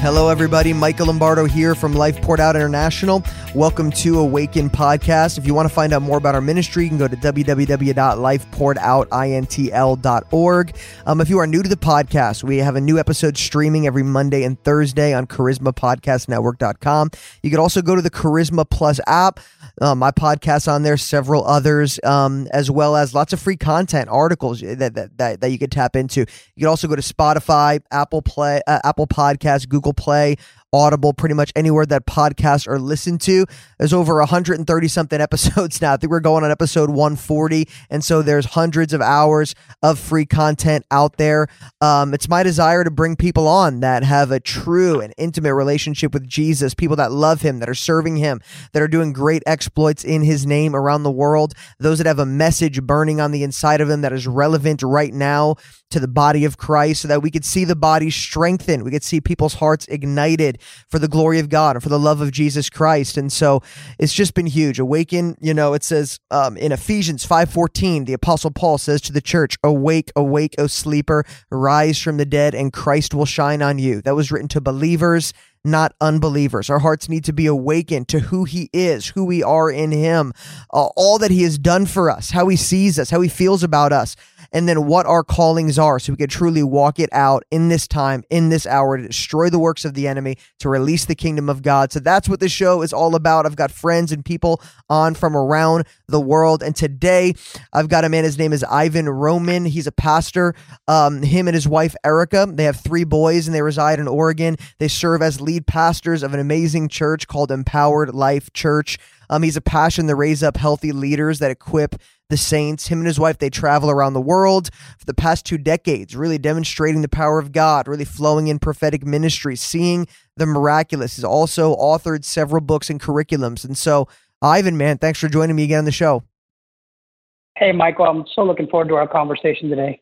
Hello, everybody. Michael Lombardo here from Life Poured Out International. Welcome to Awaken Podcast. If you want to find out more about our ministry, you can go to www.lifepouredoutintl.org. Um, if you are new to the podcast, we have a new episode streaming every Monday and Thursday on charismapodcastnetwork.com. You can also go to the Charisma Plus app. Uh, my podcast on there, several others, um, as well as lots of free content, articles that, that, that, that you could tap into. You can also go to Spotify, Apple Play, uh, Apple Podcasts, Google Play, Audible, pretty much anywhere that podcasts are listened to. There's over 130 something episodes now. I think we're going on episode 140. And so there's hundreds of hours of free content out there. Um, it's my desire to bring people on that have a true and intimate relationship with Jesus, people that love him, that are serving him, that are doing great exploits in his name around the world, those that have a message burning on the inside of them that is relevant right now to the body of Christ so that we could see the body strengthened. We could see people's hearts ignited for the glory of God and for the love of Jesus Christ. And so it's just been huge. Awaken, you know, it says um, in Ephesians 5:14, the apostle Paul says to the church, "Awake, awake, O sleeper, rise from the dead and Christ will shine on you." That was written to believers not unbelievers. Our hearts need to be awakened to who He is, who we are in Him, uh, all that He has done for us, how He sees us, how He feels about us, and then what our callings are so we can truly walk it out in this time, in this hour to destroy the works of the enemy, to release the kingdom of God. So that's what the show is all about. I've got friends and people on from around the world. And today I've got a man, his name is Ivan Roman. He's a pastor. Um, him and his wife, Erica, they have three boys and they reside in Oregon. They serve as lead pastors of an amazing church called Empowered Life Church. Um, he's a passion to raise up healthy leaders that equip the saints. Him and his wife, they travel around the world for the past two decades, really demonstrating the power of God, really flowing in prophetic ministry, seeing the miraculous. He's also authored several books and curriculums. And so, Ivan, man, thanks for joining me again on the show. Hey, Michael, I'm so looking forward to our conversation today.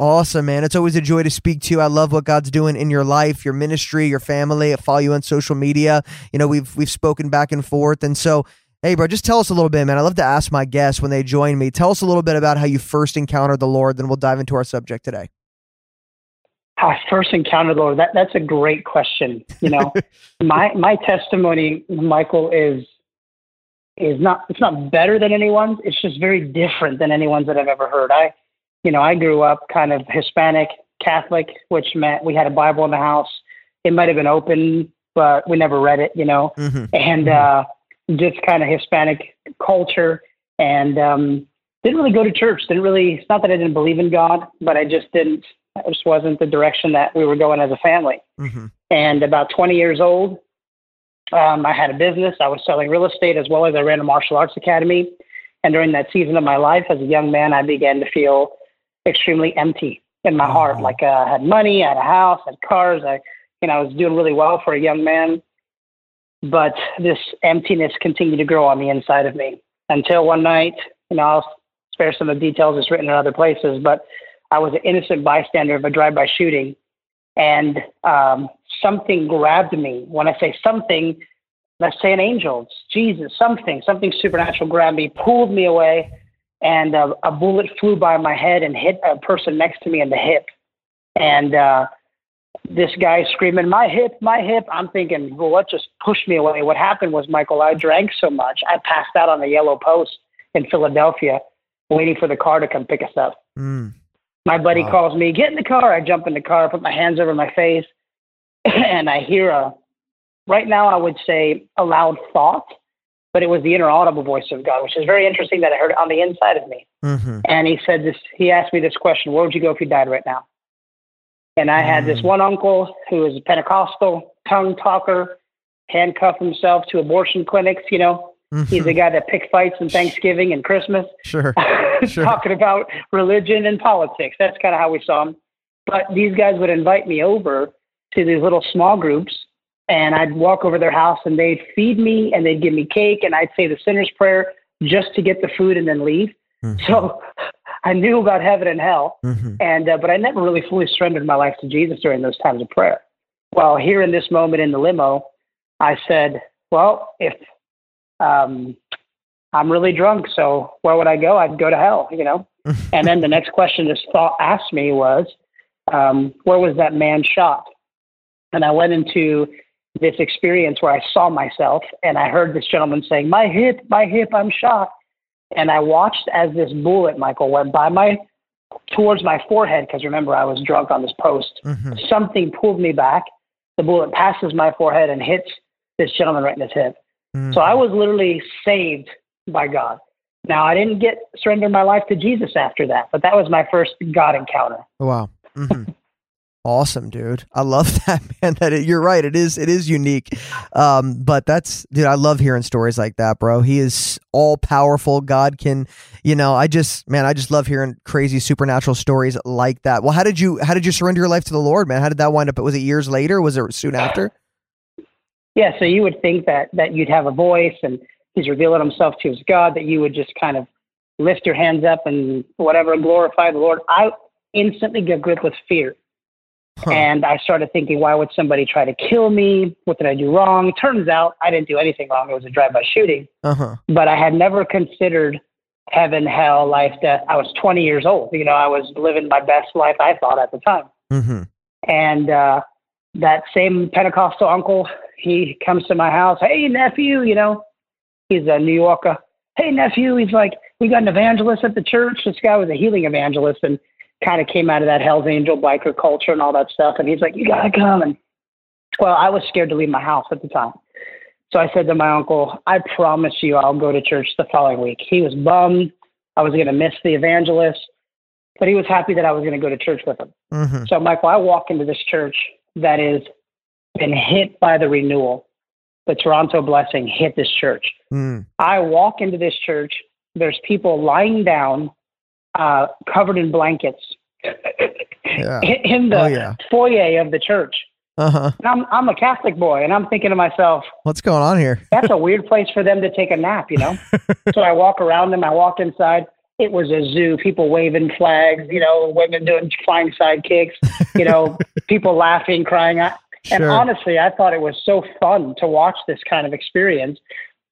Awesome, man. It's always a joy to speak to you. I love what God's doing in your life, your ministry, your family. I follow you on social media. You know, we've we've spoken back and forth. And so Hey, bro, just tell us a little bit, man. I love to ask my guests when they join me. Tell us a little bit about how you first encountered the Lord, then we'll dive into our subject today. How I first encountered the Lord. That that's a great question. You know, my my testimony, Michael, is is not it's not better than anyone's. It's just very different than anyone's that I've ever heard. I, you know, I grew up kind of Hispanic Catholic, which meant we had a Bible in the house. It might have been open, but we never read it. You know, mm-hmm. and. uh just kind of Hispanic culture and um, didn't really go to church. Didn't really, it's not that I didn't believe in God, but I just didn't, it just wasn't the direction that we were going as a family. Mm-hmm. And about 20 years old, um, I had a business. I was selling real estate as well as I ran a martial arts academy. And during that season of my life as a young man, I began to feel extremely empty in my heart. Like uh, I had money, I had a house, I had cars. I, you know, I was doing really well for a young man but this emptiness continued to grow on the inside of me until one night, you know, I'll spare some of the details, it's written in other places, but I was an innocent bystander of a drive by shooting. And um, something grabbed me. When I say something, let's say an angel, Jesus, something, something supernatural grabbed me, pulled me away, and uh, a bullet flew by my head and hit a person next to me in the hip. And uh, this guy screaming, my hip, my hip. I'm thinking, well, what just pushed me away? What happened was, Michael, I drank so much, I passed out on the yellow post in Philadelphia, waiting for the car to come pick us up. Mm. My buddy wow. calls me, get in the car. I jump in the car, put my hands over my face, and I hear a, right now, I would say a loud thought, but it was the inaudible voice of God, which is very interesting that I heard it on the inside of me. Mm-hmm. And he said this, he asked me this question, where would you go if you died right now? And I had this mm. one uncle who was a Pentecostal tongue talker, handcuffed himself to abortion clinics. You know, mm-hmm. he's the guy that picked fights on Thanksgiving and Christmas. Sure. sure. Talking about religion and politics. That's kind of how we saw him. But these guys would invite me over to these little small groups, and I'd walk over their house and they'd feed me and they'd give me cake, and I'd say the sinner's prayer just to get the food and then leave. Mm-hmm. So I knew about heaven and hell, mm-hmm. and uh, but I never really fully surrendered my life to Jesus during those times of prayer. Well, here in this moment in the limo, I said, "Well, if um, I'm really drunk, so where would I go? I'd go to hell, you know." and then the next question this thought asked me was, um, "Where was that man shot?" and I went into this experience where I saw myself and I heard this gentleman saying, My hip, my hip, I'm shot. And I watched as this bullet, Michael, went by my towards my forehead because remember I was drunk on this post. Mm-hmm. Something pulled me back. The bullet passes my forehead and hits this gentleman right in his hip. Mm-hmm. So I was literally saved by God. Now I didn't get surrender my life to Jesus after that, but that was my first God encounter. Wow. Mm-hmm. Awesome, dude. I love that, man. That it, you're right. It is. It is unique. Um, but that's, dude. I love hearing stories like that, bro. He is all powerful. God can, you know. I just, man, I just love hearing crazy supernatural stories like that. Well, how did you, how did you surrender your life to the Lord, man? How did that wind up? Was it years later? Was it soon after? Yeah. So you would think that that you'd have a voice and He's revealing Himself to his God. That you would just kind of lift your hands up and whatever glorify the Lord. I instantly get gripped with fear. Huh. And I started thinking, why would somebody try to kill me? What did I do wrong? Turns out I didn't do anything wrong. It was a drive-by shooting. Uh huh. But I had never considered heaven, hell, life, death. I was 20 years old. You know, I was living my best life, I thought, at the time. Mm-hmm. And uh, that same Pentecostal uncle, he comes to my house. Hey, nephew, you know, he's a New Yorker. Hey, nephew, he's like, we got an evangelist at the church. This guy was a healing evangelist and kind of came out of that Hell's Angel biker culture and all that stuff. And he's like, you got to come. And well, I was scared to leave my house at the time. So I said to my uncle, I promise you I'll go to church the following week. He was bummed. I was going to miss the evangelist, but he was happy that I was going to go to church with him. Mm-hmm. So, Michael, I walk into this church that has been hit by the renewal. The Toronto blessing hit this church. Mm. I walk into this church. There's people lying down, uh, covered in blankets, Yeah. in the Oh, yeah. foyer of the church. Uh huh. And I'm I'm a Catholic boy, and I'm thinking to myself, What's going on here? that's a weird place for them to take a nap, you know. so I walk around them. I walk inside. It was a zoo. People waving flags, you know, women doing flying sidekicks, you know, people laughing, crying. I- And Sure. honestly, I thought it was so fun to watch this kind of experience.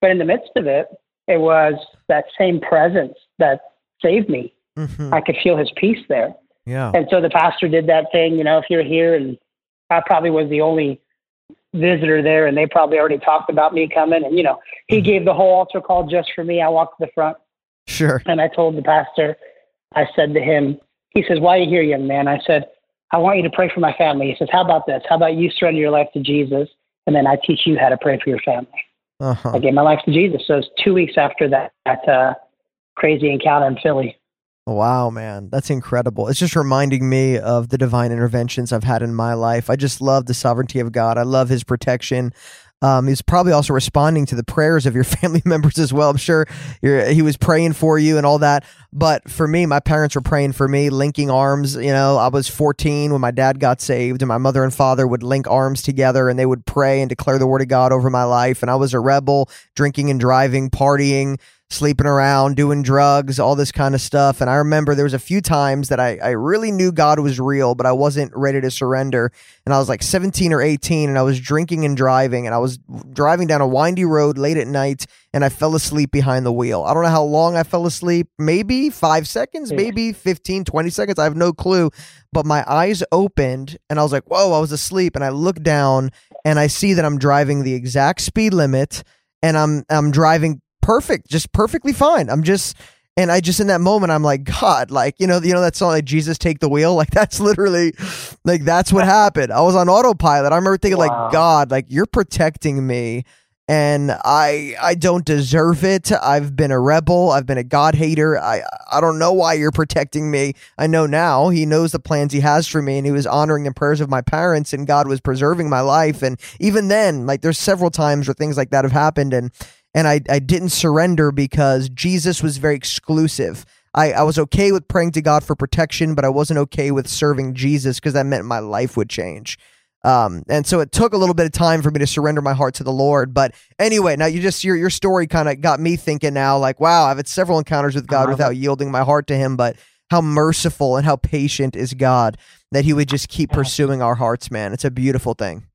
But in the midst of it, it was that same presence that saved me. Mhm. I could feel his peace there. Yeah. And so the pastor did that thing, you know, if you're here and I probably was the only visitor there and they probably already talked about me coming and you know, he gave the whole altar call just for me. I walked to the front Sure. and I told the pastor, I said to him, he says, Why are you here, young man? I said, I want you to pray for my family. He says, How about this? How about you surrender your life to Jesus and then I teach you how to pray for your family? Uh huh. I gave my life to Jesus. So it's two weeks after that that uh, crazy encounter in Philly. Wow, man, that's incredible. It's just reminding me of the divine interventions I've had in my life. I just love the sovereignty of God. I love His protection. Um, he's probably also responding to the prayers of your family members as well. I'm sure he was praying for you and all that. But for me, my parents were praying for me, linking arms. You know, I was 14 when my dad got saved, and my mother and father would link arms together and they would pray and declare the word of God over my life. And I was a rebel, drinking and driving, partying, sleeping around, doing drugs, all this kind of stuff. And I remember there was a few times that I, I really knew God was real, but I wasn't ready to surrender. And I was like 17 or 18 and I was drinking and driving and I was driving down a windy road late at night and I fell asleep behind the wheel. I don't know how long I fell asleep, maybe five seconds, maybe 15, 20 seconds. I have no clue. But my eyes opened and I was like, whoa, I was asleep. And I look down and I see that I'm driving the exact speed limit and I'm I'm driving perfect, just perfectly fine. I'm just and I just in that moment I'm like, God, like, you know, you know that song like Jesus take the wheel? Like that's literally like that's what happened. I was on autopilot. I remember thinking Wow. like, God, like you're protecting me and I I don't deserve it. I've been a rebel. I've been a God hater. I I don't know why you're protecting me. I know now. He knows the plans he has for me, and he was honoring the prayers of my parents, and God was preserving my life. And even then, like there's several times where things like that have happened, and and I I didn't surrender because Jesus was very exclusive. I, I was okay with praying to God for protection, but I wasn't okay with serving Jesus because that meant my life would change. Um, and so it took a little bit of time for me to surrender my heart to the Lord. But anyway, now you just your your story kind of got me thinking now, like, wow, I've had several encounters with God Uh-huh. without yielding my heart to Him, but how merciful and how patient is God that He would just keep pursuing our hearts, man. It's a beautiful thing.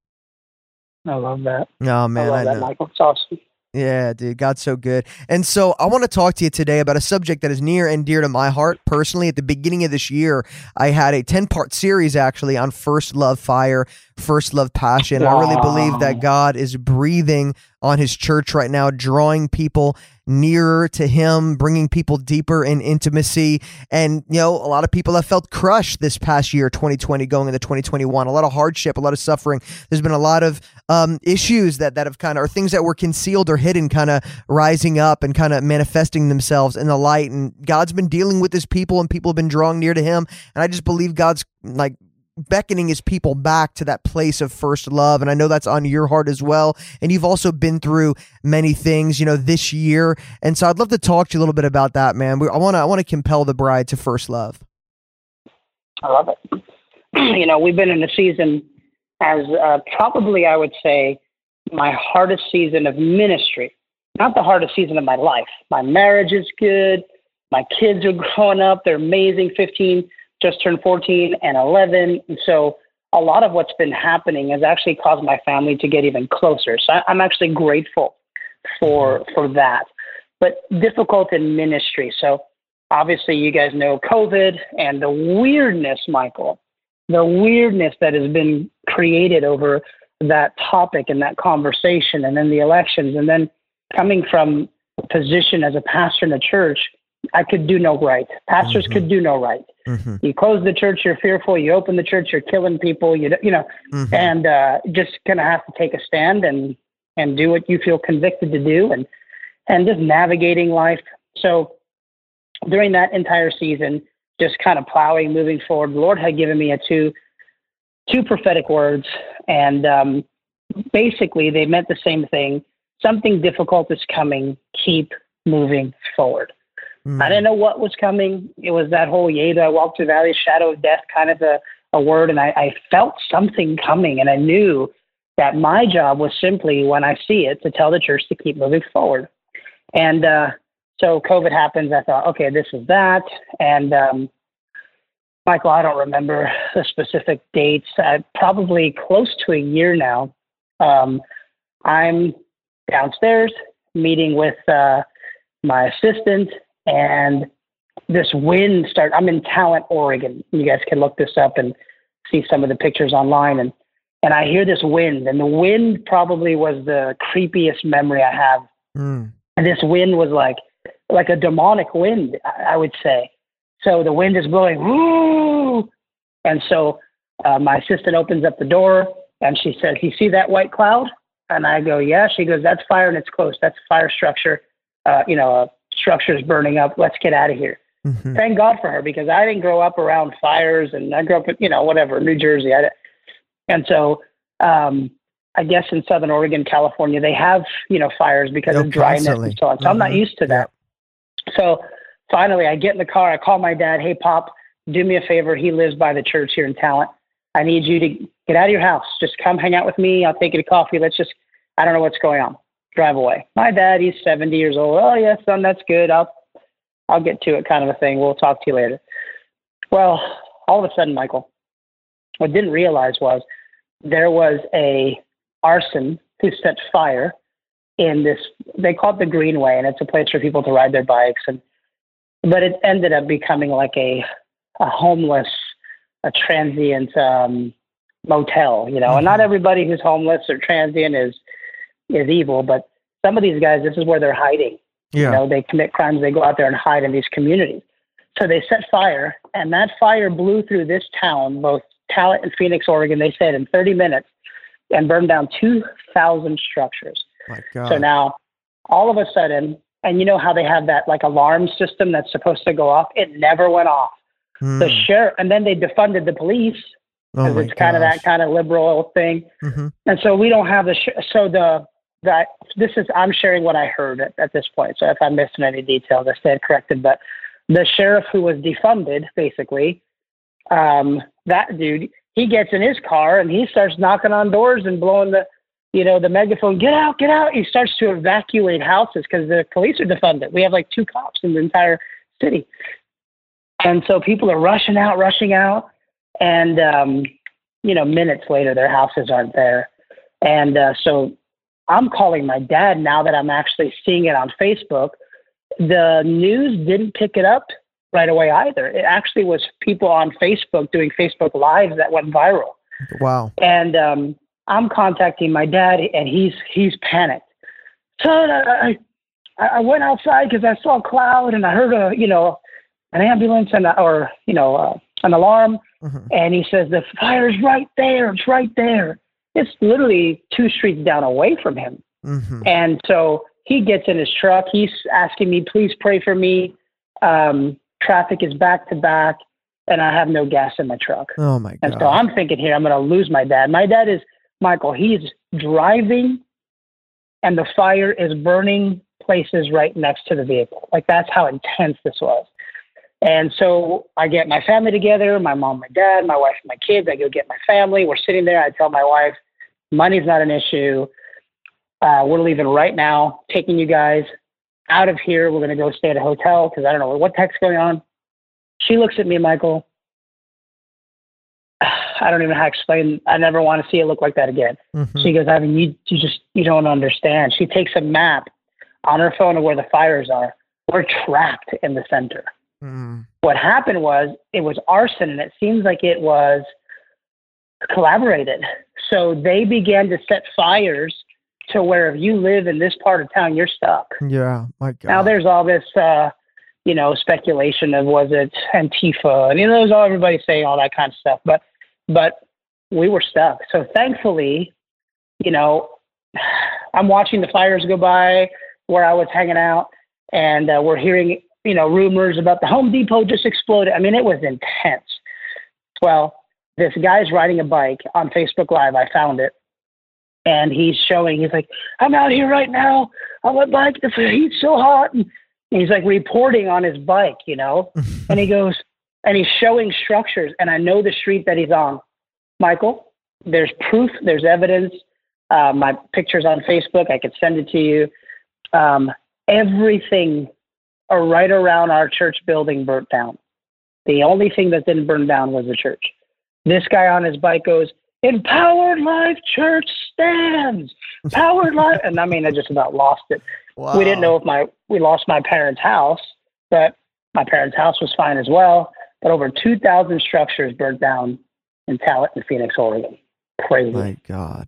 I love that. Oh man, I love I that, know. Michael. It's awesome. Yeah, dude, God's so good. And so I want to talk to you today about a subject that is near and dear to my heart personally. At the beginning of this year, I had a 10 part series actually on First Love Fire First Love Passion. I really believe that God is breathing on his church right now, drawing people nearer to him, bringing people deeper in intimacy. And, you know, a lot of people have felt crushed this past year, 2020, going into 2021. A lot of hardship, a lot of suffering. There's been a lot of um, issues that, that have kind of, or things that were concealed or hidden, kind of rising up and kind of manifesting themselves in the light. And God's been dealing with his people and people have been drawing near to him. And I just believe God's like beckoning his people back to that place of first love. And i know that's on your heart as well. And you've also been through many things you know this year. And so i'd love to talk to you a little bit about that man. I want to i want to compel the bride to first love. I love it. You know we've been in a season as uh, probably i would say my hardest season of ministry. Not the hardest season of my life. My marriage is good. My kids are growing up. They're amazing. 15 just turned 14 and 11. And so a lot of what's been happening has actually caused my family to get even closer. So I'm actually grateful for for that. But difficult in ministry. So obviously you guys know COVID and the weirdness, Michael, the weirdness that has been created over that topic and that conversation and then the elections and then coming from a position as a pastor in a church I could do no right. Pastors mm-hmm. could do no right. Mm-hmm. You close the church, you're fearful. You open the church, you're killing people. You you know, mm-hmm. and uh, just kind of have to take a stand and and do what you feel convicted to do, and and just navigating life. So during that entire season, just kind of plowing, moving forward. The Lord had given me a two two prophetic words, and um, basically they meant the same thing. Something difficult is coming. Keep moving forward. Mm. I didn't know what was coming. It was that whole yea, I walk through valley shadow of death kind of a, a word. And I, I felt something coming. And I knew that my job was simply, when I see it, to tell the church to keep moving forward. And uh, so COVID happens. I thought, okay, this is that. And um, Michael, I don't remember the specific dates. Probably close to a year now. Um, I'm downstairs meeting with uh, my assistant and this wind started. I'm in Talent, Oregon. You guys can look this up and see some of the pictures online. And and I hear this wind, and the wind probably was the creepiest memory I have. Mm. And this wind was like like a demonic wind, I would say. So the wind is blowing, woo! And so uh, my assistant opens up the door and she says, "You see that white cloud?" And I go, "Yeah." She goes, "That's fire, and it's close. That's fire structure. Uh, you know, structure is burning up. Let's get out of here. Mm-hmm. Thank God for her because I didn't grow up around fires and I grew up in, you know, whatever, New Jersey. I, and so, um, I guess in Southern Oregon, California, they have, you know, fires because of dryness constantly. and so on. So mm-hmm. I'm not mm-hmm. used to that. Yeah. So finally I get in the car. I call my dad. Hey, pop, do me a favor. He lives by the church here in Talent. I need you to get out of your house. Just come hang out with me. I'll take you to coffee. Let's just, I don't know what's going on drive away. My dad, he's 70 years old. Oh, yes, son, that's good. I'll, I'll get to it kind of a thing. We'll talk to you later. Well, all of a sudden, Michael, what I didn't realize was there was a arson who set fire in this, they call it the Greenway, and it's a place for people to ride their bikes. And, but it ended up becoming like a, a homeless, a transient um, motel, you know, mm-hmm. and not mm-hmm. everybody who's homeless or transient is, is evil, but some of these guys, this is where they're hiding. Yeah. You know, they commit crimes, they go out there and hide in these communities. So they set fire, and that fire blew through this town, both Talent and Phoenix, Oregon, they said in 30 minutes, and burned down 2,000 structures. My God. So now, all of a sudden, and you know how they have that like alarm system that's supposed to go off? It never went off. Mm. The sheriff, and then they defunded the police because oh it's kind of that kind of liberal thing. Mm-hmm. And so we don't have the sh- so the that this is I'm sharing what I heard at, at this point. So if I'm missing any details, I stand corrected. But the sheriff who was defunded, basically, um, that dude, he gets in his car and he starts knocking on doors and blowing the, you know, the megaphone, get out, get out. He starts to evacuate houses because the police are defunded. We have like two cops in the entire city. And so people are rushing out, rushing out. And, um, you know, minutes later, their houses aren't there. And uh, so I'm calling my dad now that I'm actually seeing it on Facebook. The news didn't pick it up right away either. It actually was people on Facebook doing Facebook Lives that went viral. Wow. And um, I'm contacting my dad, and he's he's panicked. Son, I I, went outside because I saw a cloud, and I heard a you know an ambulance and a, or you know uh, an alarm, Mhm. and he says the fire's right there. It's right there. It's literally two streets down away from him. Mhm. And so he gets in his truck. He's asking me, please pray for me. Um, traffic is back to back, and I have no gas in my truck. Oh my And god. so I'm thinking here, I'm going to lose my dad. My dad is, Michael, he's driving, and the fire is burning places right next to the vehicle. Like that's how intense this was. And so I get my family together my mom, my dad, my wife, my kids. I go get my family. We're sitting there. I tell my wife, money's not an issue. Uh, we're leaving right now, taking you guys out of here. We're going to go stay at a hotel because I don't know what the heck's going on. She looks at me, Michael. I don't even know how to explain. I never want to see it look like that again. Mhm. She goes, Ivan, you, you just, you don't understand. She takes a map on her phone of where the fires are. We're trapped in the center. Mm. What happened was it was arson and it seems like it was collaborated. So they began to set fires to where if you live in this part of town, you're stuck. Yeah. My god. Now there's all this, uh, you know, speculation of was it Antifa, and you know, there's all everybody saying all that kind of stuff. But, but we were stuck. So thankfully, you know, I'm watching the fires go by where I was hanging out, and uh, we're hearing, you know, rumors about the Home Depot just exploded. I mean, it was intense. Well, this guy's riding a bike on Facebook Live. I found it. And he's showing, he's like, I'm out here right now on my bike. The heat's so hot. And he's like reporting on his bike, you know? and he goes, and he's showing structures. And I know the street that he's on. Michael, there's proof, there's evidence. Uh, my picture's on Facebook. I could send it to you. Um, everything are right around our church building burnt down. The only thing that didn't burn down was the church. This guy on his bike goes, Empowered Life Church stands. Powered Life. And I mean, I just about lost it. wow. We didn't know if my, we lost my parents' house, but my parents' house was fine as well. But over 2,000 structures burnt down in Talent and Phoenix, Oregon. Crazy. My god.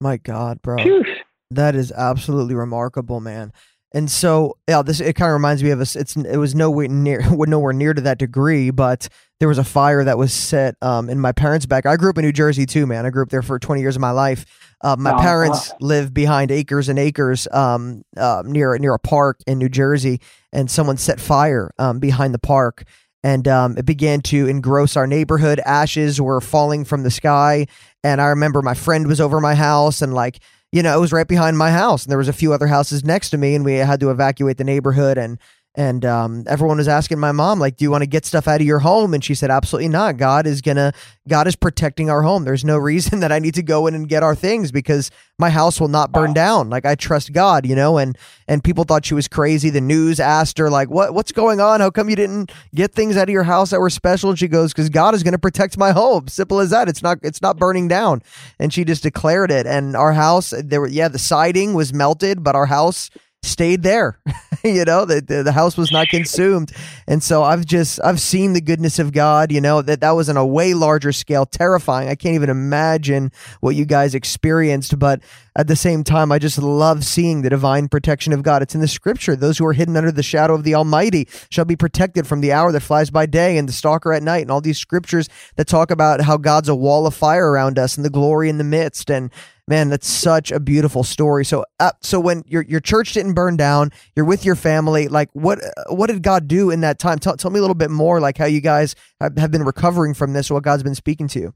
My god, bro. Phew. That is absolutely remarkable, man. And so, yeah, this it kind of reminds me of us. It's it was nowhere near nowhere near to that degree, but there was a fire that was set um, in my parents' back. I grew up in New Jersey too, man. I grew up there for 20 years of my life. Uh, my parents live behind acres and acres um, uh, near near a park in New Jersey, and someone set fire um, behind the park, and um, it began to engross our neighborhood. Ashes were falling from the sky, and I remember my friend was over my house, and like you know, it was right behind my house, and there was a few other houses next to me, and we had to evacuate the neighborhood, and and um, everyone was asking my mom, like, "Do you want to get stuff out of your home?" And she said, "Absolutely not. God is gonna, God is protecting our home. There's no reason that I need to go in and get our things because my house will not burn Wow. down. Like I trust God, you know." And and people thought she was crazy. The news asked her, like, "What what's going on? How come you didn't get things out of your house that were special?" And she goes, "Because God is going to protect my home. Simple as that. It's not it's not burning down." And she just declared it. And our house, there were yeah, the siding was melted, but our house stayed there. you know, the, the the house was not consumed. And so I've just I've seen the goodness of God, you know, that that was on a way larger scale, terrifying. I can't even imagine what you guys experienced, but at the same time I just love seeing the divine protection of God. It's in the scripture. Those who are hidden under the shadow of the Almighty shall be protected from the hour that flies by day and the stalker at night and all these scriptures that talk about how God's a wall of fire around us and the glory in the midst and Man, that's such a beautiful story. So, uh, so when your your church didn't burn down, you're with your family. Like, what uh, what did God do in that time? Tell, tell me a little bit more, like how you guys have, been recovering from this, or what God's been speaking to you.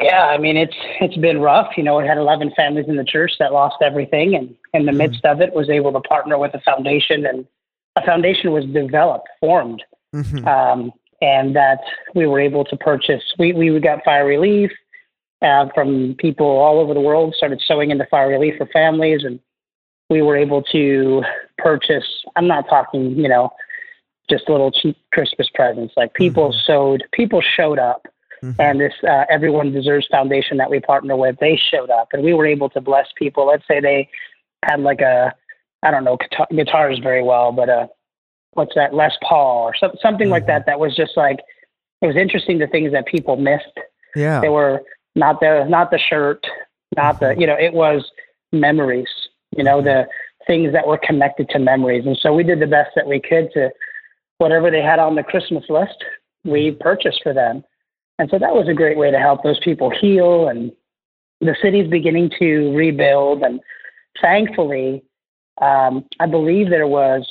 Yeah, I mean it's it's been rough. You know, we had 11 families in the church that lost everything, and in the Mhm. midst of it, was able to partner with a foundation, and a foundation was developed, formed, Mhm. um, and that we were able to purchase. We we got fire relief uh, from people all over the world. Started sowing into fire relief for families, and we were able to purchase. I'm not talking, you know, just little cheap Christmas presents. Like people Mhm. sowed, people showed up Mhm. and this uh, everyone deserves foundation that we partner with they showed up and we were able to bless people let's say they had like a i don't know guitar, guitars very well but uh what's that les paul or some, something like Mhm. that that was just like it was interesting the things that people missed. Yeah. They were not the not the shirt, not the mm-hmm. you know, it was memories. You know, the mm-hmm. things that were connected to memories. And so we did the best that we could to whatever they had on the Christmas list, we mm-hmm. purchased for them. And so that was a great way to help those people heal and the city's beginning to rebuild and thankfully um, I believe there was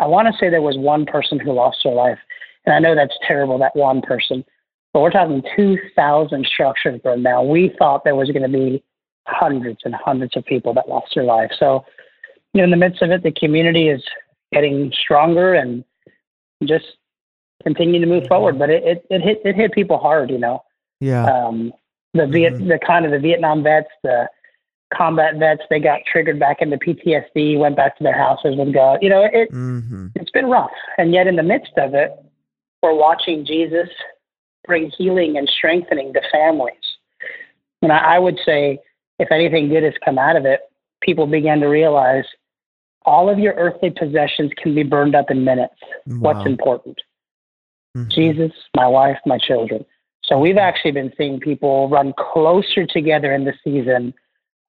I want to say there was one person who lost their life. And I know that's terrible, that one person. But we're talking 2,000 structures burned down. We thought there was going to be hundreds and hundreds of people that lost their life. So, you know, in the midst of it, the community is getting stronger and just continuing to move forward. But it, it, it hit it hit people hard, you know. Yeah. Um, the Viet, mm-hmm. the kind of the Vietnam vets, the combat vets, they got triggered back into PTSD, went back to their houses with God. You know, it mm-hmm. it's been rough, and yet in the midst of it, we're watching Jesus bring healing and strengthening to families. And I, I would say, if anything good has come out of it, people began to realize all of your earthly possessions can be burned up in minutes. Wow. What's important? Mm-hmm. Jesus, my wife, my children. So we've actually been seeing people run closer together in the season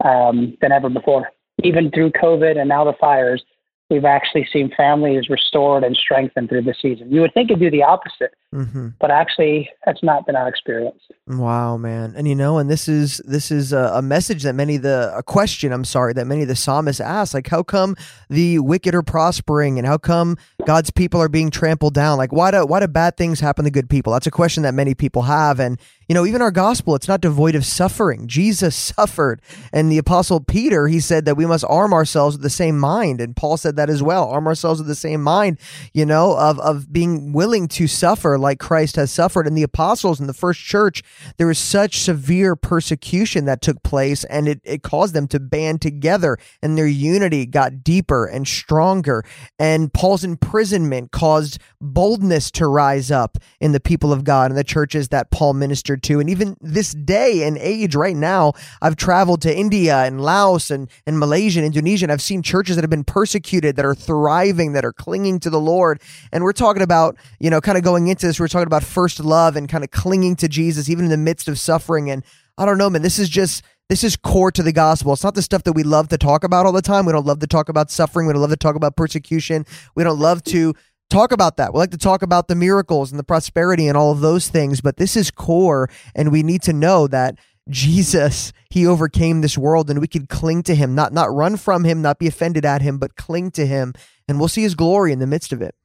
um, than ever before. Even through COVID and now the fires, we've actually seen families restored and strengthened through the season. You would think it'd do the opposite, mm-hmm. but actually, that's not been our experience. Wow, man! And you know, and this is this is a, a message that many the a question. I'm sorry that many of the psalmists ask, like, how come the wicked are prospering, and how come God's people are being trampled down? Like, why do why do bad things happen to good people? That's a question that many people have, and you know, even our gospel, it's not devoid of suffering. Jesus suffered. And the apostle Peter, he said that we must arm ourselves with the same mind. And Paul said that as well. Arm ourselves with the same mind, you know, of, of being willing to suffer like Christ has suffered. And the apostles in the first church, there was such severe persecution that took place and it, it caused them to band together and their unity got deeper and stronger. And Paul's imprisonment caused boldness to rise up in the people of God and the churches that Paul ministered to. And even this day and age right now, I've traveled to India and Laos and, and Malaysia and Indonesia, and I've seen churches that have been persecuted that are thriving, that are clinging to the Lord. And we're talking about, you know, kind of going into this, we're talking about first love and kind of clinging to Jesus, even in the midst of suffering. And I don't know, man, this is just this is core to the gospel. It's not the stuff that we love to talk about all the time. We don't love to talk about suffering. We don't love to talk about persecution. We don't love to talk about that. We like to talk about the miracles and the prosperity and all of those things, but this is core, and we need to know that Jesus, he overcame this world, and we could cling to him, not not run from him, not be offended at him, but cling to him, and we'll see his glory in the midst of it.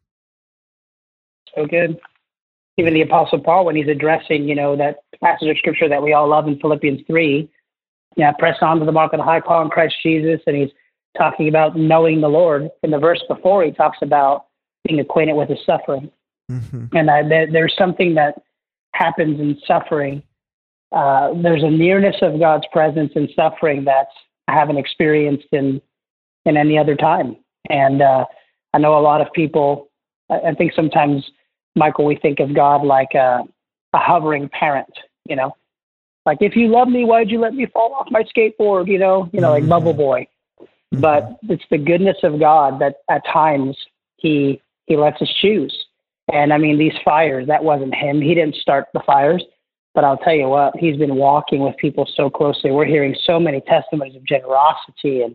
So good. Even the Apostle Paul, when he's addressing, you know, that passage of scripture that we all love in Philippians three, yeah, press on to the mark of the high call in Christ Jesus, and he's talking about knowing the Lord. In the verse before, he talks about being acquainted with his suffering. Mm-hmm. And I, there, there's something that happens in suffering. Uh, there's a nearness of God's presence in suffering that I haven't experienced in in any other time. And uh, I know a lot of people. I think sometimes, Michael, we think of God like a, a hovering parent. You know, like if you love me, why'd you let me fall off my skateboard? You know, you know, like mm-hmm. Bubble Boy. Mm-hmm. But it's the goodness of God that at times He he lets us choose. And I mean, these fires, that wasn't him. He didn't start the fires. But I'll tell you what, he's been walking with people so closely. We're hearing so many testimonies of generosity and,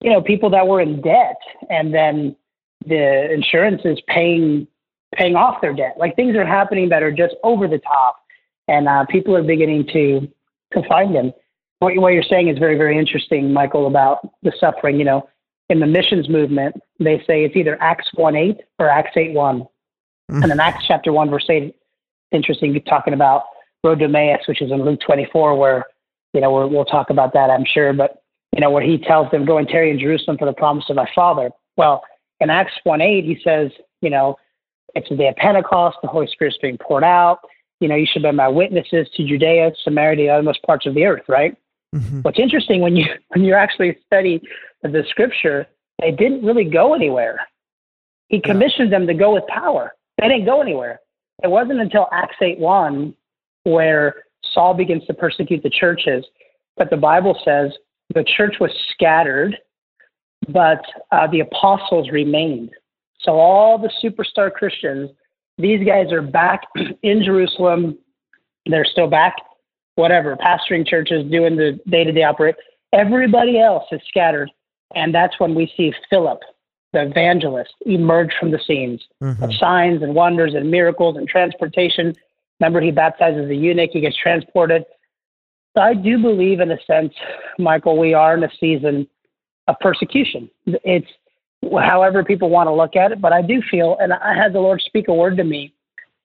you know, people that were in debt and then the insurance is paying paying off their debt. Like things are happening that are just over the top, and uh, people are beginning to to find them. What, what you're saying is very very interesting, Michael, about the suffering. You know, in the missions movement, they say it's either Acts 1 8 or Acts 8 1. Mm-hmm. And in Acts chapter 1, verse 8, interesting, talking about road to Emmaus, which is in Luke 24, where, you know, we will talk about that, I'm sure, but, you know, where he tells them, go and tarry in Jerusalem for the promise of my Father. Well, in Acts 1 8, he says, you know, it's the day of Pentecost, the Holy Spirit's being poured out. You know, you should be my witnesses to Judea, Samaria, the uttermost parts of the earth, right? Mm-hmm. What's interesting when you when you actually study the scripture, they didn't really go anywhere. He commissioned yeah. them to go with power. They didn't go anywhere. It wasn't until Acts 8 1 where Saul begins to persecute the churches. But the Bible says the church was scattered, but uh, the apostles remained. So all the superstar Christians these guys are back in Jerusalem. They're still back, whatever, pastoring churches, doing the day to day operate. Everybody else is scattered. And that's when we see Philip, the evangelist, emerge from the scenes Mhm. of signs and wonders and miracles and transportation. Remember, he baptizes the eunuch, he gets transported. So I do believe, in a sense, Michael, we are in a season of persecution. It's however people want to look at it, but I do feel, and I had the Lord speak a word to me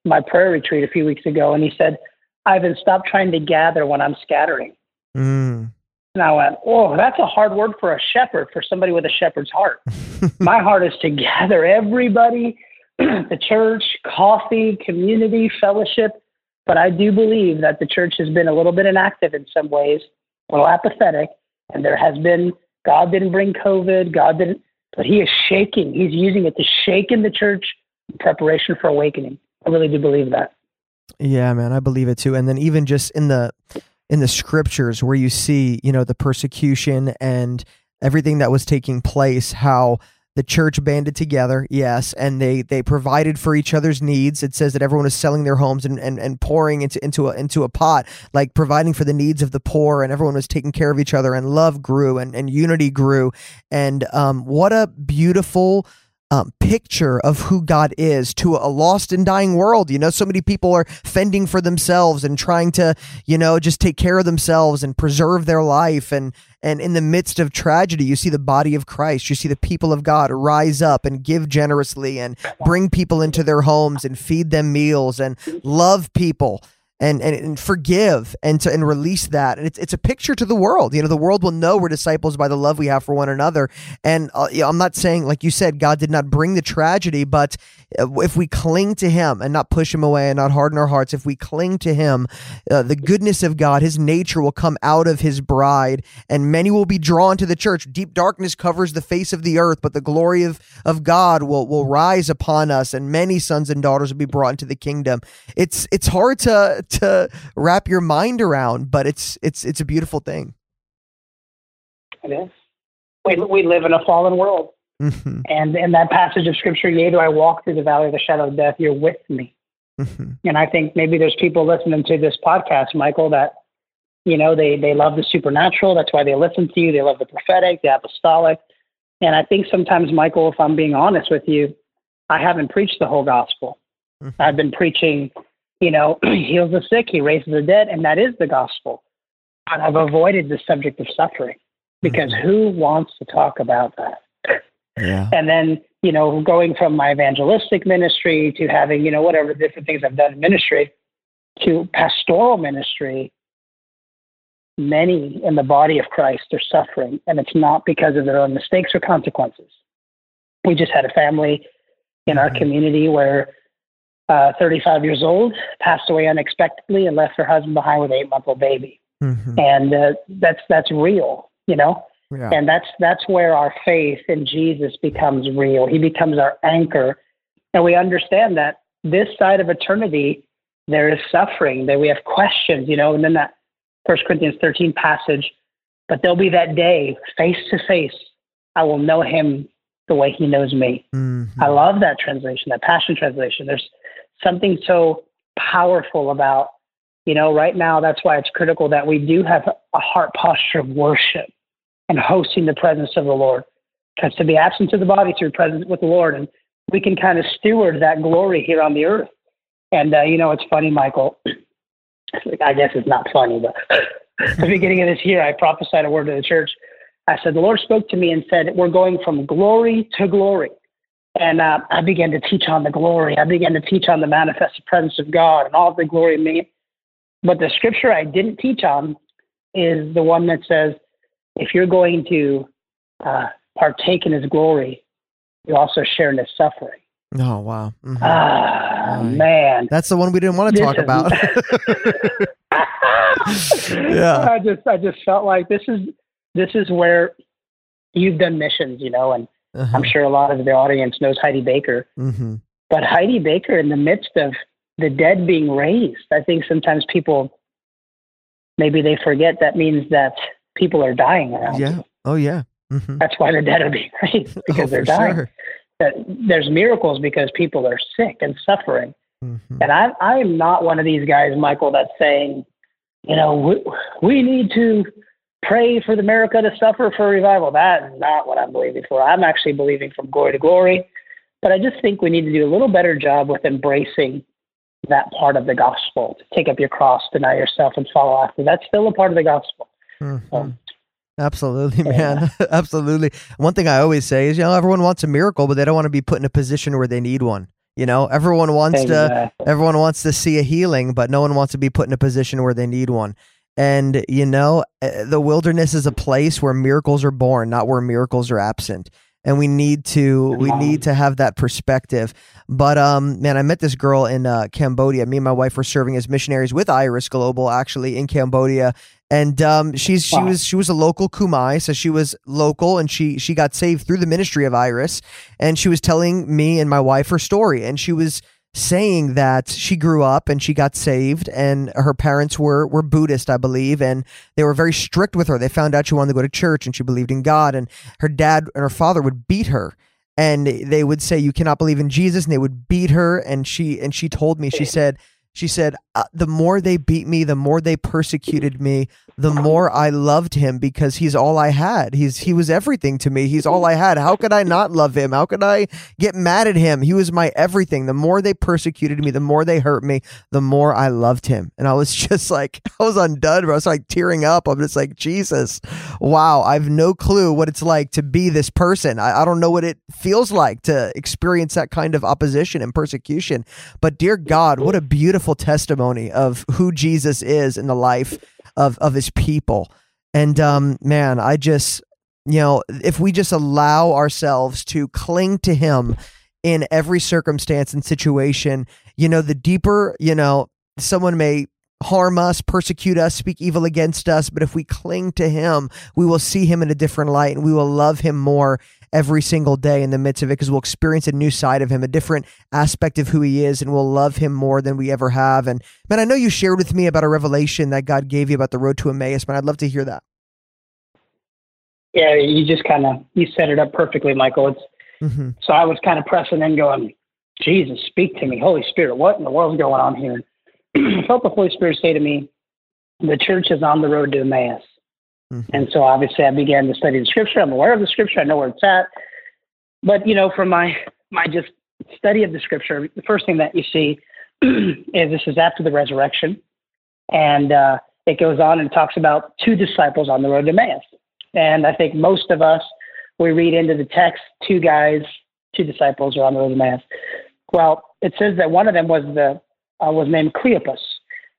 my prayer retreat a few weeks ago, and He said, Ivan, stop trying to gather when I'm scattering. Mm. And I went, oh, that's a hard word for a shepherd, for somebody with a shepherd's heart. My heart is to gather everybody, the church, coffee, community, fellowship. But I do believe that the church has been a little bit inactive in some ways, a little apathetic. And there has been, God didn't bring COVID, God didn't, but He is shaking. He's using it to shake in the church in preparation for awakening. I really do believe that. Yeah, man, I believe it too. And then even just in the in the scriptures where you see, you know, the persecution and everything that was taking place, how the church banded together, yes, and they they provided for each other's needs. It says that everyone was selling their homes and, and, and pouring into into a into a pot, like providing for the needs of the poor, and everyone was taking care of each other, and love grew and, and unity grew. And um, what a beautiful um, picture of who God is to a lost and dying world. You know, so many people are fending for themselves and trying to, you know, just take care of themselves and preserve their life. And and in the midst of tragedy, you see the body of Christ. You see the people of God rise up and give generously and bring people into their homes and feed them meals and love people. And, and, and forgive and to and release that. And it's it's a picture to the world. You know the world will know we're disciples by the love we have for one another. And uh, I'm not saying like you said God did not bring the tragedy but uh, if we cling to him and not push him away and not harden our hearts if we cling to him uh, the goodness of God his nature will come out of his bride and many will be drawn to the church. Deep darkness covers the face of the earth but the glory of of God will will rise upon us and many sons and daughters will be brought into the kingdom. It's it's hard to to wrap your mind around but it's it's it's a beautiful thing It is. We, we live in a fallen world. Mhm, And in that passage of scripture, yea, do I walk through the valley of the shadow of death, you're with me. mhm. And I think maybe there's people listening to this podcast, Michael, that, you know, they, they love the supernatural. That's why they listen to you. They love the prophetic, the apostolic. And I think sometimes, Michael, if I'm being honest with you, I haven't preached the whole gospel. Mhm. I've been preaching, you know, he heals the sick, he raises the dead, and that is the gospel. But I've avoided the subject of suffering because who wants to talk about that? yeah and then you know going from my evangelistic ministry to having you know whatever different things i've done in ministry to pastoral ministry many in the body of christ are suffering and it's not because of their own mistakes or consequences we just had a family in our Mhm. community where uh, 35 years old passed away unexpectedly and left her husband behind with an eight month old baby Mhm. and uh, that's that's real you know yeah and that's that's where our faith in Jesus becomes real. He becomes our anchor, and we understand that this side of eternity there is suffering. That we have questions, you know. And then that First Corinthians thirteen passage, but there'll be that day, face to face, I will know Him the way He knows me. Mhm. I love that translation, that Passion translation. There's something so powerful about, you know, right now, that's why it's critical that we do have a heart posture of worship and hosting the presence of the Lord. Because to be absent to the body to be present with the Lord, and we can kind of steward that glory here on the earth. And, uh, you know, it's funny, Michael. I guess it's not funny, but the beginning of this year, I prophesied a word to the church. I said, The Lord spoke to me and said, We're going from glory to glory. And uh, I began to teach on the glory. I began to teach on the manifested presence of God and all the glory in me. But the scripture I didn't teach on is the one that says, if you're going to uh, partake in his glory, you also share in his suffering. oh wow Mhm. Ah, man. that's the one we didn't want to This talk is- about Yeah. I just I just felt like this is this is where you've done missions, you know, and Uh-huh. I'm sure a lot of the audience knows Heidi Baker. Mhm. But Heidi Baker, in the midst of the dead being raised, I think sometimes people maybe they forget that means that people are dying around. yeah you. oh yeah Mhm. That's why the dead are being raised because oh, they're dying. sure. That there's miracles because people are sick and suffering. Mm-hmm. And I, I am not one of these guys, Michael, that's saying, you know, we, we need to pray for the America to suffer for revival. That is not what I'm believing for. I'm actually believing from glory to glory. But I just think we need to do a little better job with embracing that part of the gospel. To take up your cross, deny yourself, and follow after. That's still a part of the gospel. Mm-hmm. Um, Absolutely, man. Yeah. Absolutely. One thing I always say is, you know, everyone wants a miracle, but they don't want to be put in a position where they need one. You know, everyone wants exactly. to everyone wants to see a healing, but no one wants to be put in a position where they need one. And you know, eh, the wilderness is a place where miracles are born, not where miracles are absent. And we need to we need to have that perspective. But um man i met this girl in uh, cambodia. Me and my wife were serving as missionaries with iris global actually in cambodia. And um she's she was she was a local Khmer so she was local and she she got saved through the ministry of iris. And she was telling me and my wife her story. And she was saying that she grew up and she got saved and her parents were were Buddhist, I believe, and they were very strict with her. They found out she wanted to go to church and she believed in God and her dad and her father would beat her and they would say you cannot believe in Jesus and they would beat her and she and she told me she said she said, uh, The more they beat me, the more they persecuted me, the more I loved him because he's all I had. He's he was everything to me. He's all I had. How could I not love him? How could I get mad at him? He was my everything. The more they persecuted me, the more they hurt me, the more I loved him. And I was just like, I was undone. I was like tearing up. I'm just like, Jesus, wow. I've no clue what it's like to be this person. I, I don't know what it feels like to experience that kind of opposition and persecution. But dear God, what a beautiful testimony of who Jesus is in the life of of his people. And um, man, I just you know, if we just allow ourselves to cling to him in every circumstance and situation, you know, the deeper, you know, someone may harm us, persecute us, speak evil against us, but if we cling to him, we will see him in a different light and we will love him more every single day in the midst of it because we'll experience a new side of him, a different aspect of who he is, and we'll love him more than we ever have. And man, I know you shared with me about a revelation that God gave you about the road to Emmaus, but I'd love to hear that. Yeah, you just kind of you set it up perfectly, Michael. It's mm-hmm. so I was kind of pressing in, going, Jesus, speak to me, Holy Spirit, what in the world's going on here? I felt the Holy Spirit say to me, the church is on the road to Emmaus. Mm-hmm. And so obviously I began to study the scripture. I'm aware of the scripture. I know where it's at. But, you know, from my, my just study of the scripture, the first thing that you see is this is after the resurrection. And uh, it goes on and talks about two disciples on the road to Emmaus. And I think most of us, we read into the text, two guys, two disciples are on the road to Emmaus. Well, it says that one of them was the uh, was named Cleopas.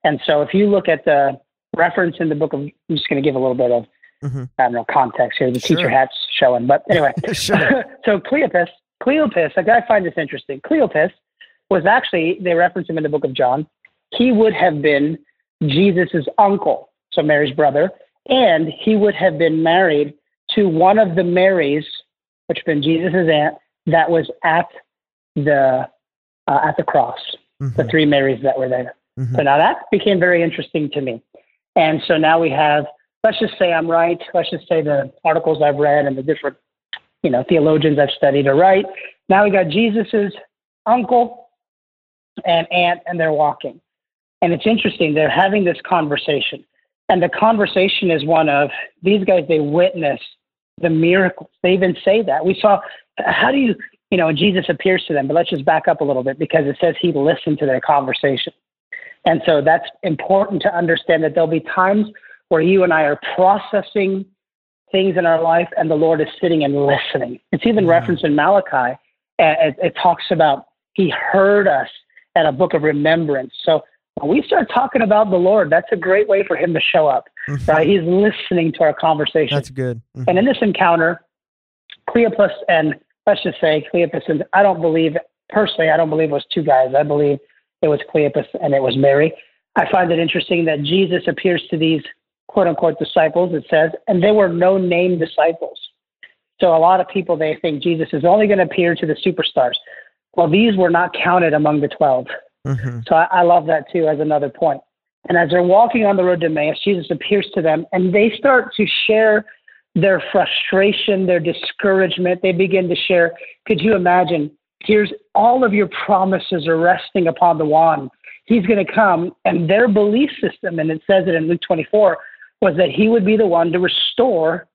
And so if you look at the reference in the book of, I'm just going to give a little bit of, mm-hmm. I don't know, context here. The sure. teacher hat's showing. But anyway, so Cleopas, Cleopas, like I find this interesting. Cleopas was actually, they reference him in the book of John. He would have been Jesus's uncle, so Mary's brother, and he would have been married to one of the Marys, which had been Jesus's aunt, that was at the uh, at the cross. Mm-hmm. The three Marys that were there. Mm-hmm. So now that became very interesting to me. And so now we have, let's just say I'm right. Let's just say the articles I've read and the different, you know, theologians I've studied are right. Now we got Jesus's uncle and aunt, and they're walking. And it's interesting. They're having this conversation. And the conversation is one of these guys, they witness the miracles. They even say that. We saw, how do you, you know, Jesus appears to them, but let's just back up a little bit because it says he listened to their conversation. And so that's important to understand that there'll be times where you and I are processing things in our life and the Lord is sitting and listening. It's even mm-hmm. referenced in Malachi. It, it talks about he heard us at a book of remembrance. So when we start talking about the Lord, that's a great way for him to show up. Mm-hmm. Right? He's listening to our conversation. That's good. Mm-hmm. And in this encounter, Cleopas and let's just say Cleopas and I don't believe personally, I don't believe it was two guys. I believe it was Cleopas, and it was Mary. I find it interesting that Jesus appears to these quote unquote disciples, it says, and there were no named disciples. So a lot of people, they think Jesus is only going to appear to the superstars. Well, these were not counted among the 12. Mm-hmm. So I, I love that too as another point. And as they're walking on the road to Emmaus, Jesus appears to them and they start to share their frustration, their discouragement. They begin to share. Could you imagine here's all of your promises are resting upon the one. He's going to come. And their belief system, and it says it in Luke 24, was that he would be the one to restore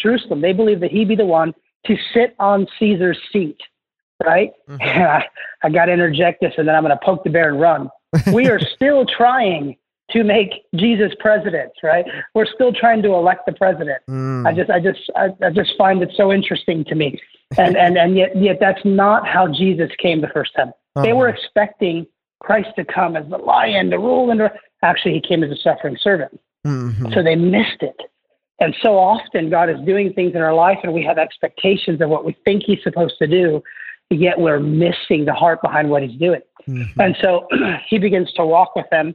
Jerusalem. They believed that he'd be the one to sit on Caesar's seat, right? Mm-hmm. I, I got to interject this and then I'm going to poke the bear and run. we are still trying to make Jesus president, right? We're still trying to elect the president. Mm. I just, I just, I, I, just find it so interesting to me, and and and yet, yet that's not how Jesus came the first time. Uh-huh. They were expecting Christ to come as the lion, to rule, and actually, he came as a suffering servant. Mm-hmm. So they missed it. And so often, God is doing things in our life, and we have expectations of what we think He's supposed to do, yet we're missing the heart behind what He's doing. Mm-hmm. And so He begins to walk with them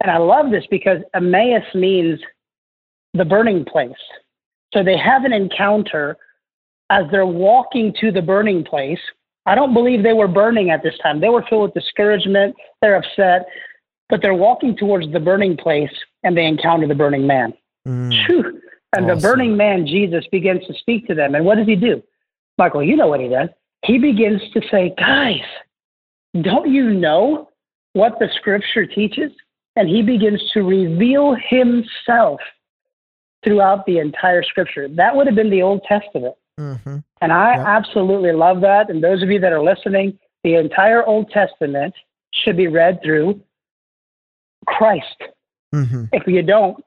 and I love this because Emmaus means the burning place. So they have an encounter as they're walking to the burning place. I don't believe they were burning at this time. They were filled with discouragement. They're upset, but they're walking towards the burning place and they encounter the burning man. Mm. And awesome. the burning man, Jesus, begins to speak to them. And what does he do? Michael, you know what he does. He begins to say, Guys, don't you know what the scripture teaches? And he begins to reveal himself throughout the entire scripture. That would have been the Old Testament. Mm-hmm. And I yep. absolutely love that. And those of you that are listening, the entire Old Testament should be read through Christ. Mm-hmm. If you don't,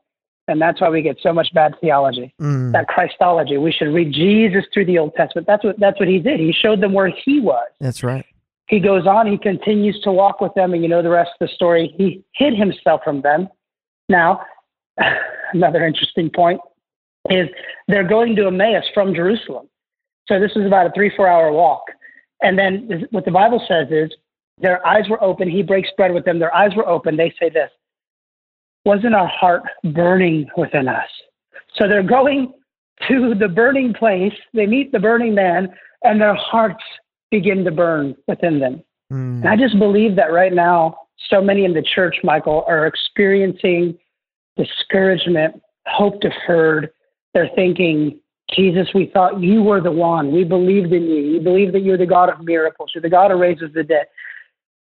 and that's why we get so much bad theology, mm. that Christology. We should read Jesus through the Old Testament. That's what that's what he did. He showed them where he was. That's right he goes on, he continues to walk with them, and you know the rest of the story. He hid himself from them. Now, another interesting point is they're going to Emmaus from Jerusalem. So this is about a three, four hour walk. And then what the Bible says is their eyes were open. He breaks bread with them. Their eyes were open. They say this Wasn't our heart burning within us? So they're going to the burning place. They meet the burning man, and their hearts begin to burn within them. Mm. And I just believe that right now, so many in the church, Michael, are experiencing discouragement, hope deferred. They're thinking, Jesus, we thought you were the one. We believed in you. We believe that you're the God of miracles. You're the God who raises the dead.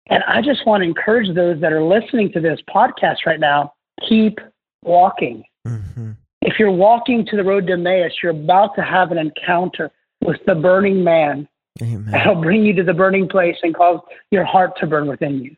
And I just want to encourage those that are listening to this podcast right now keep walking. Mm-hmm. If you're walking to the road to Emmaus, you're about to have an encounter with the burning man Amen. It'll bring you to the burning place and cause your heart to burn within you.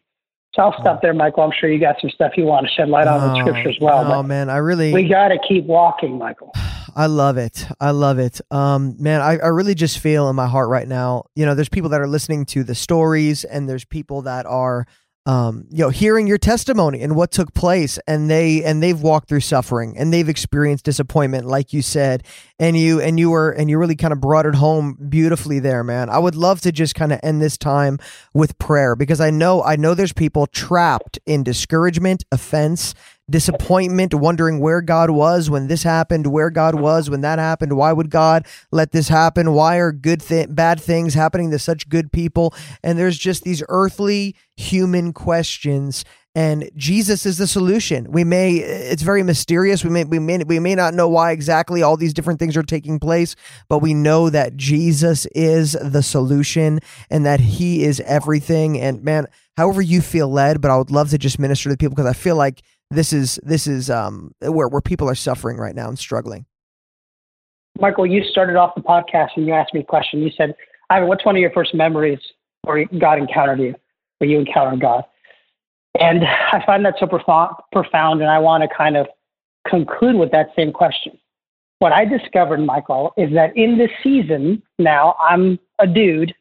So I'll stop there, Michael. I'm sure you got some stuff you want to shed light on oh, in Scripture as well. Oh man, I really we got to keep walking, Michael. I love it. I love it. Um, man, I, I really just feel in my heart right now. You know, there's people that are listening to the stories, and there's people that are um, you know, hearing your testimony and what took place, and they and they've walked through suffering and they've experienced disappointment, like you said, and you and you were and you really kind of brought it home beautifully there, man. I would love to just kind of end this time with prayer because I know I know there's people trapped in discouragement, offense, disappointment, wondering where God was when this happened, where God was when that happened. Why would God let this happen? Why are good bad things happening to such good people? And there's just these earthly human questions and Jesus is the solution. We may it's very mysterious. We may we may we may not know why exactly all these different things are taking place, but we know that Jesus is the solution and that he is everything and man, however you feel led, but I would love to just minister to people because I feel like this is this is um, where where people are suffering right now and struggling. Michael, you started off the podcast and you asked me a question. You said, "Ivan, what's one of your first memories where God encountered you, where you encountered God?" And I find that so profound, profound, and I want to kind of conclude with that same question. What I discovered, Michael, is that in this season now, I'm a dude,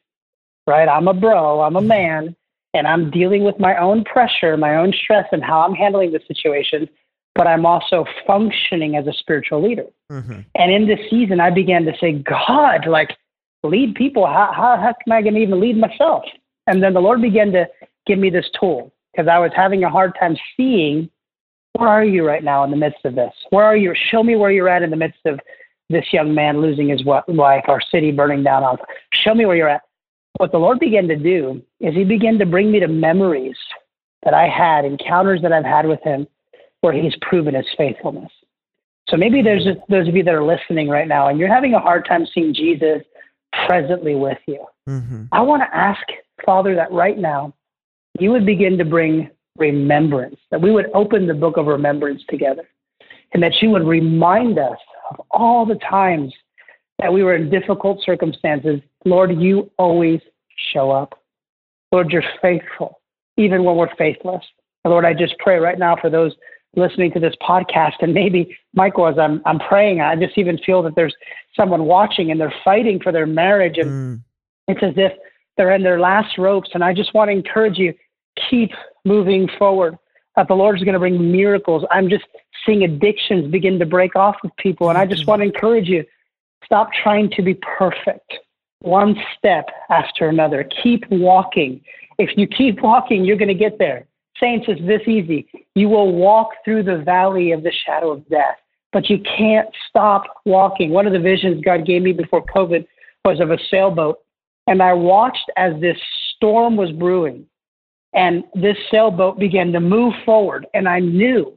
right? I'm a bro, I'm a man, and I'm dealing with my own pressure, my own stress, and how I'm handling the situation. But I'm also functioning as a spiritual leader. Mm-hmm. And in this season, I began to say, God, like, lead people. How, how, how am I going to even lead myself? And then the Lord began to give me this tool because I was having a hard time seeing where are you right now in the midst of this? Where are you? Show me where you're at in the midst of this young man losing his wife, our city burning down. Show me where you're at what the Lord began to do is He began to bring me to memories that I had, encounters that I've had with Him, where He's proven His faithfulness. So maybe there's those of you that are listening right now, and you're having a hard time seeing Jesus presently with you. Mm-hmm. I want to ask, Father, that right now you would begin to bring remembrance, that we would open the book of remembrance together, and that you would remind us of all the times that we were in difficult circumstances. Lord, you always show up. Lord, you're faithful, even when we're faithless. And Lord, I just pray right now for those listening to this podcast, and maybe Michael, as I'm I'm praying, I just even feel that there's someone watching and they're fighting for their marriage, and mm. it's as if they're in their last ropes. And I just want to encourage you, keep moving forward. That the Lord is going to bring miracles. I'm just seeing addictions begin to break off of people, and I just want to encourage you, stop trying to be perfect. One step after another. Keep walking. If you keep walking, you're going to get there. Saints, it's this easy. You will walk through the valley of the shadow of death, but you can't stop walking. One of the visions God gave me before COVID was of a sailboat. And I watched as this storm was brewing and this sailboat began to move forward. And I knew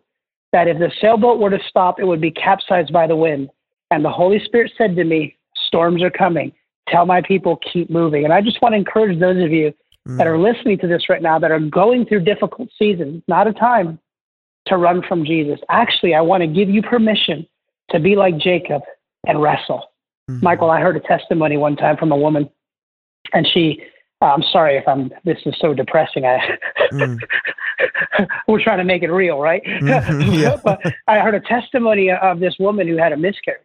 that if the sailboat were to stop, it would be capsized by the wind. And the Holy Spirit said to me, Storms are coming. Tell my people, keep moving. And I just want to encourage those of you mm. that are listening to this right now that are going through difficult seasons, not a time to run from Jesus. Actually, I want to give you permission to be like Jacob and wrestle. Mm. Michael, I heard a testimony one time from a woman, and she, uh, I'm sorry if I'm, this is so depressing. I, mm. we're trying to make it real, right? Mm-hmm, yeah. but I heard a testimony of this woman who had a miscarriage,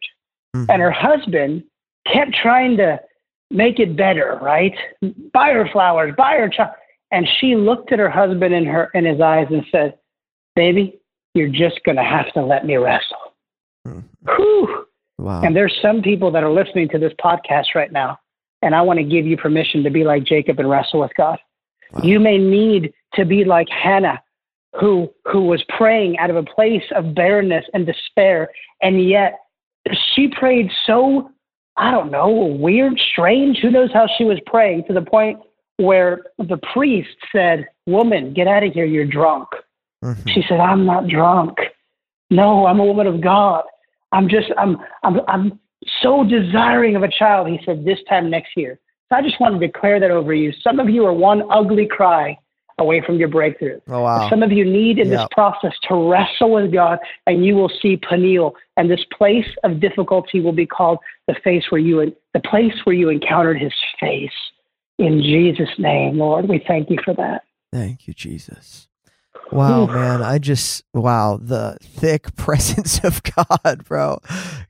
mm-hmm. and her husband kept trying to make it better, right? Buy her flowers, buy her chocolate. And she looked at her husband in her in his eyes and said, "Baby, you're just going to have to let me wrestle." Mm-hmm. Wow. And there's some people that are listening to this podcast right now, and I want to give you permission to be like Jacob and wrestle with God. Wow. You may need to be like Hannah, who who was praying out of a place of barrenness and despair, and yet she prayed so I don't know, weird, strange. Who knows how she was praying to the point where the priest said, Woman, get out of here, you're drunk. Mm-hmm. She said, I'm not drunk. No, I'm a woman of God. I'm just, I'm, I'm, I'm so desiring of a child. He said, This time next year. So I just want to declare that over you. Some of you are one ugly cry away from your breakthrough. Oh, wow. Some of you need in yep. this process to wrestle with God, and you will see Peniel. And this place of difficulty will be called the face where you the place where you encountered His face. In Jesus' name, Lord, we thank you for that. Thank you, Jesus. Wow, man. I just, wow, the thick presence of God, bro.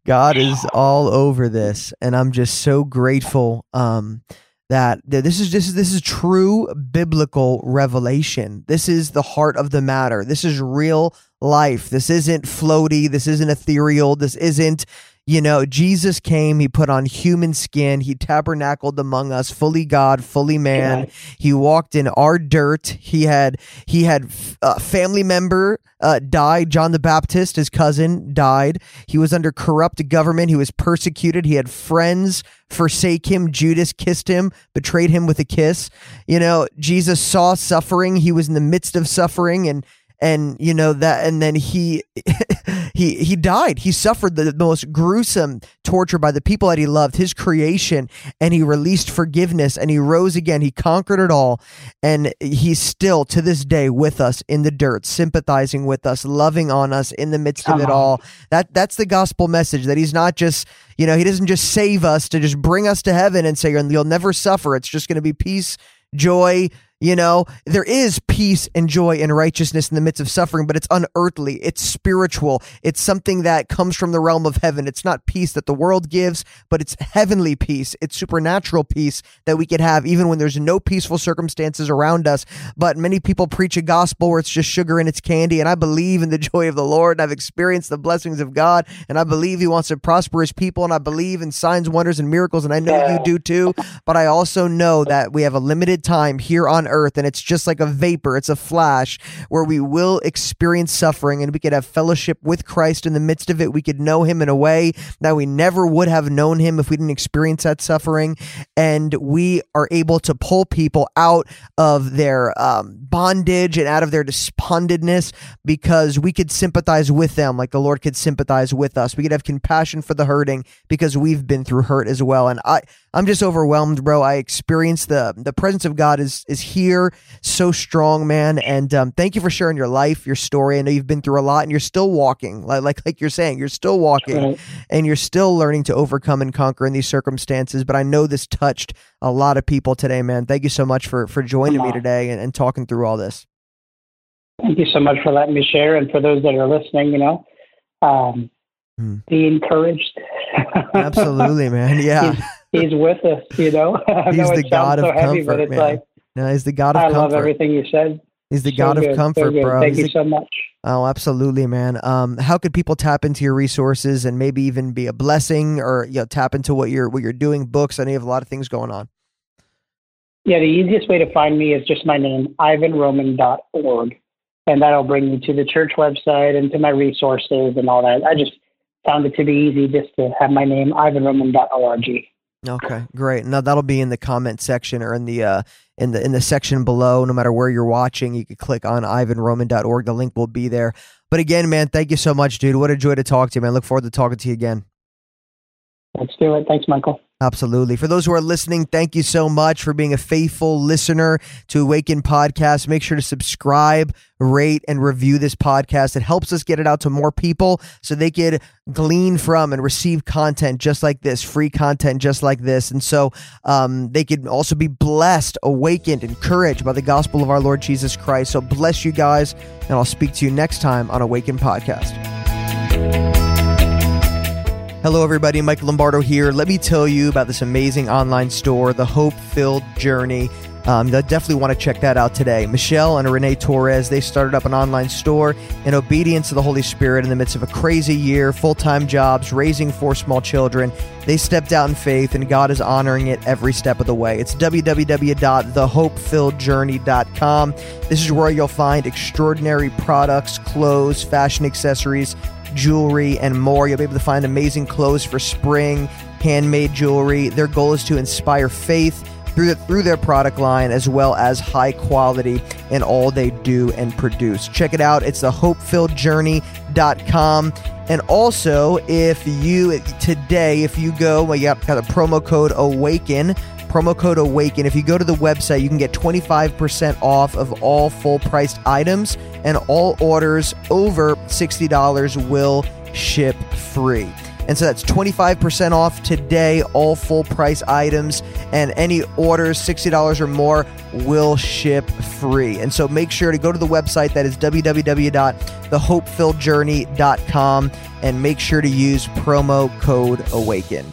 God is all over this. And I'm just so grateful. Um, that this is this is this is true biblical revelation. This is the heart of the matter. This is real life. This isn't floaty. This isn't ethereal. This isn't you know, Jesus came, he put on human skin, he tabernacled among us, fully God, fully man. He walked in our dirt. He had he had a uh, family member uh, died. John the Baptist, his cousin, died. He was under corrupt government. He was persecuted. He had friends forsake him. Judas kissed him, betrayed him with a kiss. You know, Jesus saw suffering. He was in the midst of suffering and and you know that and then he he he died. He suffered the most gruesome torture by the people that he loved his creation and he released forgiveness and he rose again. He conquered it all and he's still to this day with us in the dirt sympathizing with us loving on us in the midst of it all. That that's the gospel message that he's not just you know he doesn't just save us to just bring us to heaven and say you'll never suffer. It's just going to be peace joy you know, there is peace and joy and righteousness in the midst of suffering, but it's unearthly. It's spiritual. It's something that comes from the realm of heaven. It's not peace that the world gives, but it's heavenly peace. It's supernatural peace that we can have even when there's no peaceful circumstances around us. But many people preach a gospel where it's just sugar and it's candy. And I believe in the joy of the Lord. And I've experienced the blessings of God. And I believe He wants to prosper His people. And I believe in signs, wonders, and miracles. And I know you do too. But I also know that we have a limited time here on earth and it's just like a vapor, it's a flash where we will experience suffering and we could have fellowship with Christ in the midst of it. We could know him in a way that we never would have known him if we didn't experience that suffering. And we are able to pull people out of their um, bondage and out of their despondedness because we could sympathize with them like the Lord could sympathize with us. We could have compassion for the hurting because we've been through hurt as well. And I, I'm just overwhelmed, bro. I experienced the the presence of God is is here, so strong, man. And um, thank you for sharing your life, your story. I know you've been through a lot, and you're still walking, like like like you're saying, you're still walking, Right. and you're still learning to overcome and conquer in these circumstances. But I know this touched a lot of people today, man. Thank you so much for for joining me today and, and talking through all this. Thank you so much for letting me share, and for those that are listening, you know, um, Hmm. be encouraged. Absolutely, man. Yeah, he's, he's with us. You know, He's the God of so heavy, but comfort, man. like no, he's the God of I love everything you said. He's the So God good, of comfort, good. bro. Thank He's you the- so much. Oh, absolutely, man. Um, how could people tap into your resources and maybe even be a blessing, or you know, tap into what you're what you're doing? Books. I know you have a lot of things going on. Yeah, the easiest way to find me is just my name, ivanroman.org. And that'll bring you to the church website and to my resources and all that. I just found it to be easy just to have my name, ivanroman.org. Okay, great. Now that'll be in the comment section or in the uh, in the in the section below. No matter where you're watching, you can click on ivanroman.org. The link will be there. But again, man, thank you so much, dude. What a joy to talk to you, man. Look forward to talking to you again. Let's do it. Thanks, Michael. Absolutely. For those who are listening, thank you so much for being a faithful listener to Awaken Podcast. Make sure to subscribe, rate, and review this podcast. It helps us get it out to more people so they could glean from and receive content just like this, free content just like this. And so um, they could also be blessed, awakened, encouraged by the gospel of our Lord Jesus Christ. So bless you guys, and I'll speak to you next time on Awaken Podcast. Hello, everybody. Mike Lombardo here. Let me tell you about this amazing online store, The Hope Filled Journey. Um, definitely want to check that out today. Michelle and Renee Torres, they started up an online store in obedience to the Holy Spirit in the midst of a crazy year, full time jobs, raising four small children. They stepped out in faith, and God is honoring it every step of the way. It's www.thehopefilledjourney.com. This is where you'll find extraordinary products, clothes, fashion accessories, jewelry, and more. You'll be able to find amazing clothes for spring, handmade jewelry. Their goal is to inspire faith through the, through their product line as well as high quality in all they do and produce. Check it out. It's the hopefilledjourney.com. And also, if you today, if you go, well, you got, got a promo code AWAKEN, promo code AWAKEN. If you go to the website, you can get 25% off of all full priced items, and all orders over $60 will ship free. And so that's 25% off today, all full price items, and any orders $60 or more will ship free. And so make sure to go to the website that is www.thehopefilledjourney.com and make sure to use promo code AWAKEN.